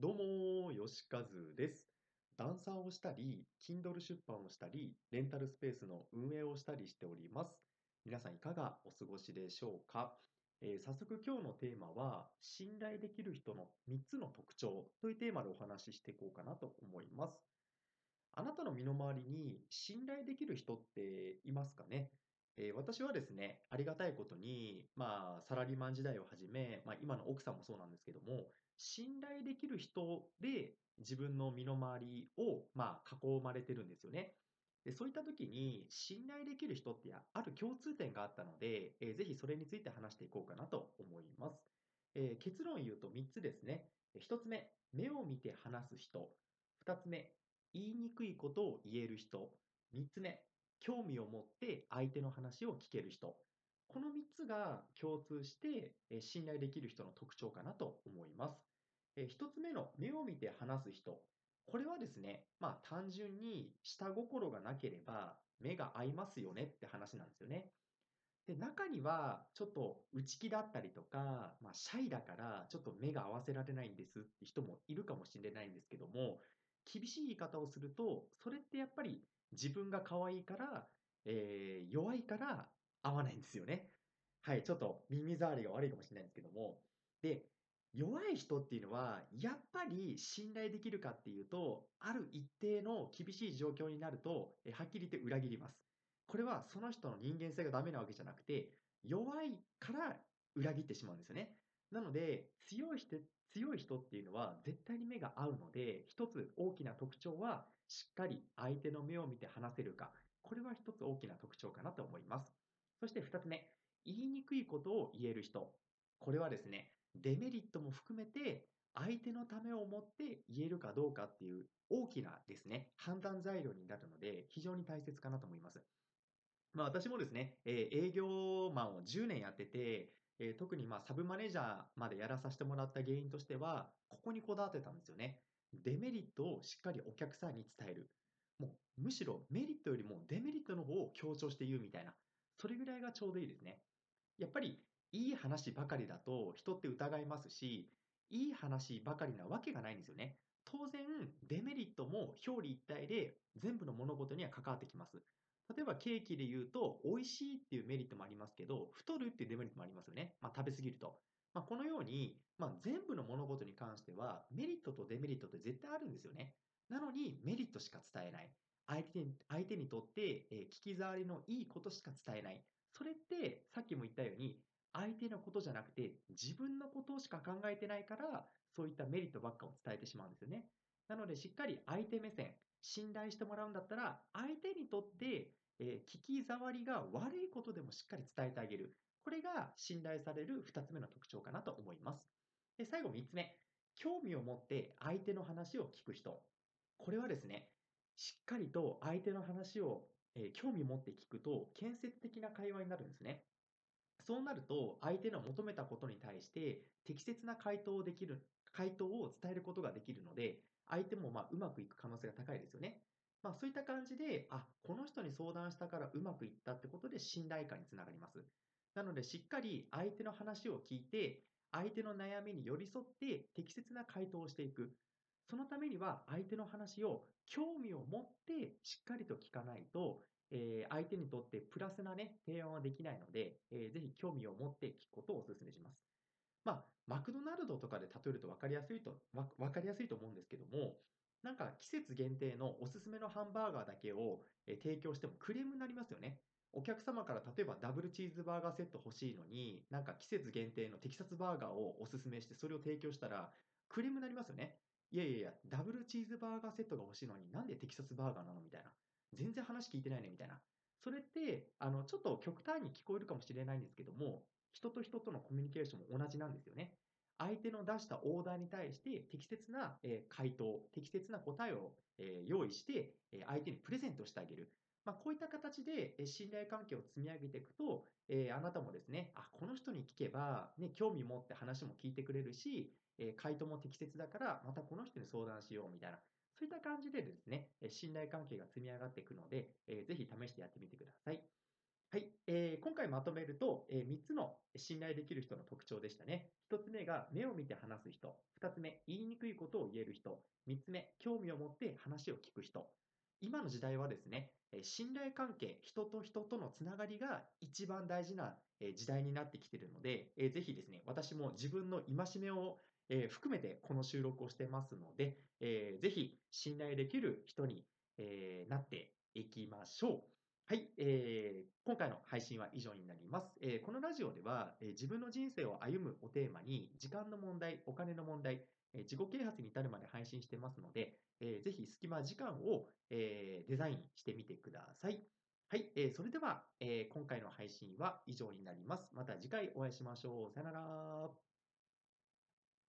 どうも、よしかずです。ダンサーをしたり、Kindle 出版をしたり、レンタルスペースの運営をしたりしております。皆さんいかがお過ごしでしょうか、えー早速今日のテーマは、信頼できる人の3つの特徴というテーマでお話ししていこうかなと思います。あなたの身の回りに信頼できる人っていますかね？え私はですね、ありがたいことに、まあ、サラリーマン時代をはじめ、まあ、今の奥さんもそうなんですけども、信頼できる人で自分の身の回りを、まあ、囲まれてるんですよね。で、そういった時に、信頼できる人ってある共通点があったので、えーぜひそれについて話していこうかなと思います。えー結論言うと3つですね。1つ目、目を見て話す人。2つ目、言いにくいことを言える人。3つ目、興味を持って相手の話を聞ける人。この3つが共通して、信頼できる人の特徴かなと思います。え1つ目の目を見て話す人。これはですね、まあ単純に下心がなければ目が合いますよねって話なんですよね。で、中にはちょっと内気だったりとか、まあシャイだからちょっと目が合わせられないんですって人もいるかもしれないんですけども、厳しい言い方をすると、それってやっぱり自分が可愛いから、えー弱いから合わないんですよね。はい、ちょっと耳障りが悪いかもしれないんですけども。で、弱い人っていうのは、やっぱり信頼できるかっていうと、ある一定の厳しい状況になると、はっきり言って裏切ります。これはその人の人間性がダメなわけじゃなくて、弱いから裏切ってしまうんですよね。なので、強い人、強い人っていうのは絶対に目が合うので、一つ大きな特徴は、しっかり相手の目を見て話せるか。これは一つ大きな特徴かなと思います。そして二つ目、言いにくいことを言える人。これはですね、デメリットも含めて、相手のためを思って言えるかどうかっていう大きなですね、判断材料になるので、非常に大切かなと思います。まあ私もですね、えー営業マンを10年やってて、えー特にまサブマネージャーまでやらさせてもらった原因としては、ここにこだわってたんですよね。デメリットをしっかりお客さんに伝える。もうむしろメリットよりもデメリットの方を強調して言うみたいな。それぐらいがちょうどいいですね。やっぱりいい話ばかりだと人って疑いますし、いい話ばかりなわけがないんですよね。当然、デメリットも表裏一体で全部の物事には関わってきます。例えばケーキで言うと、美味しいっていうメリットもありますけど、太るっていうデメリットもありますよね。まあ、食べ過ぎると。まあ、このように、まあ、全部の物事に関しては、メリットとデメリットって絶対あるんですよね。なのに、メリットしか伝えない。相手に相手にとって、えー聞き障りのいいことしか伝えない。それって、さっきも言ったように、相手のことじゃなくて、自分のことしか考えてないから、そういったメリットばっかを伝えてしまうんですよね。なので、しっかり相手目線、信頼してもらうんだったら、相手にとって、えー聞き障りが悪いことでもしっかり伝えてあげる。これが信頼される2つ目の特徴かなと思います。で、最後3つ目。興味を持って相手の話を聞く人。これはですね、しっかりと相手の話を、えー興味を持って聞くと、建設的な会話になるんですね。そうなると、相手の求めたことに対して適切な回答をできる、回答を伝えることができるので、相手もまあうまくいく可能性が高いですよね。まあそういった感じで、あ、この人に相談したからうまくいったってことで信頼感につながります。なのでしっかり相手の話を聞いて、相手の悩みに寄り添って適切な回答をしていく。そのためには相手の話を興味を持ってしっかりと聞かないと、えー相手にとってプラスなね、提案はできないので、えーぜひ興味を持って聞くことをお勧めします。まあ、マクドナルドとかで例えると分かりやすいと、分かりやすいと思うんですけども、なんか季節限定のおすすめのハンバーガーだけを、えー提供してもクレームになりますよね。お客様から例えばダブルチーズバーガーセット欲しいのに、なんか季節限定のテキサスバーガーをおすすめしてそれを提供したらクレームになりますよね。いやいやいや、ダブルチーズバーガーセットが欲しいのになんでテキサスバーガーなの？みたいな。全然話聞いてないねみたいな。それって、あの、ちょっと極端に聞こえるかもしれないんですけども、人と人とのコミュニケーションも同じなんですよね。相手の出したオーダーに対して適切な、回答、適切な答えを、用意して、相手にプレゼントしてあげる。まあ、こういった形で信頼関係を積み上げていくと、えあなたもですね、あ、この人に聞けば、ね、興味持って話も聞いてくれるし、え回答も適切だから、またこの人に相談しようみたいな。そういった感じでですね、信頼関係が積み上がっていくので、ぜひ試してやってみてください。はい、えー今回まとめると、え3つの信頼できる人の特徴でしたね。1つ目が目を見て話す人、2つ目、言いにくいことを言える人、3つ目、興味を持って話を聞く人。今の時代はですね、信頼関係、人と人とのつながりが一番大事な時代になってきているので、ぜひですね、私も自分の戒めをえー含めてこの収録をしてますので、えーぜひ信頼できる人に、えーなっていきましょう。はい、えー今回の配信は以上になります。えーこのラジオでは、えー自分の人生を歩むをテーマに、時間の問題、お金の問題、えー自己啓発に至るまで配信してますので、えーぜひ隙間時間を、えーデザインしてみてください。はい、えーそれでは、えー今回の配信は以上になります。また次回お会いしましょう。さよなら。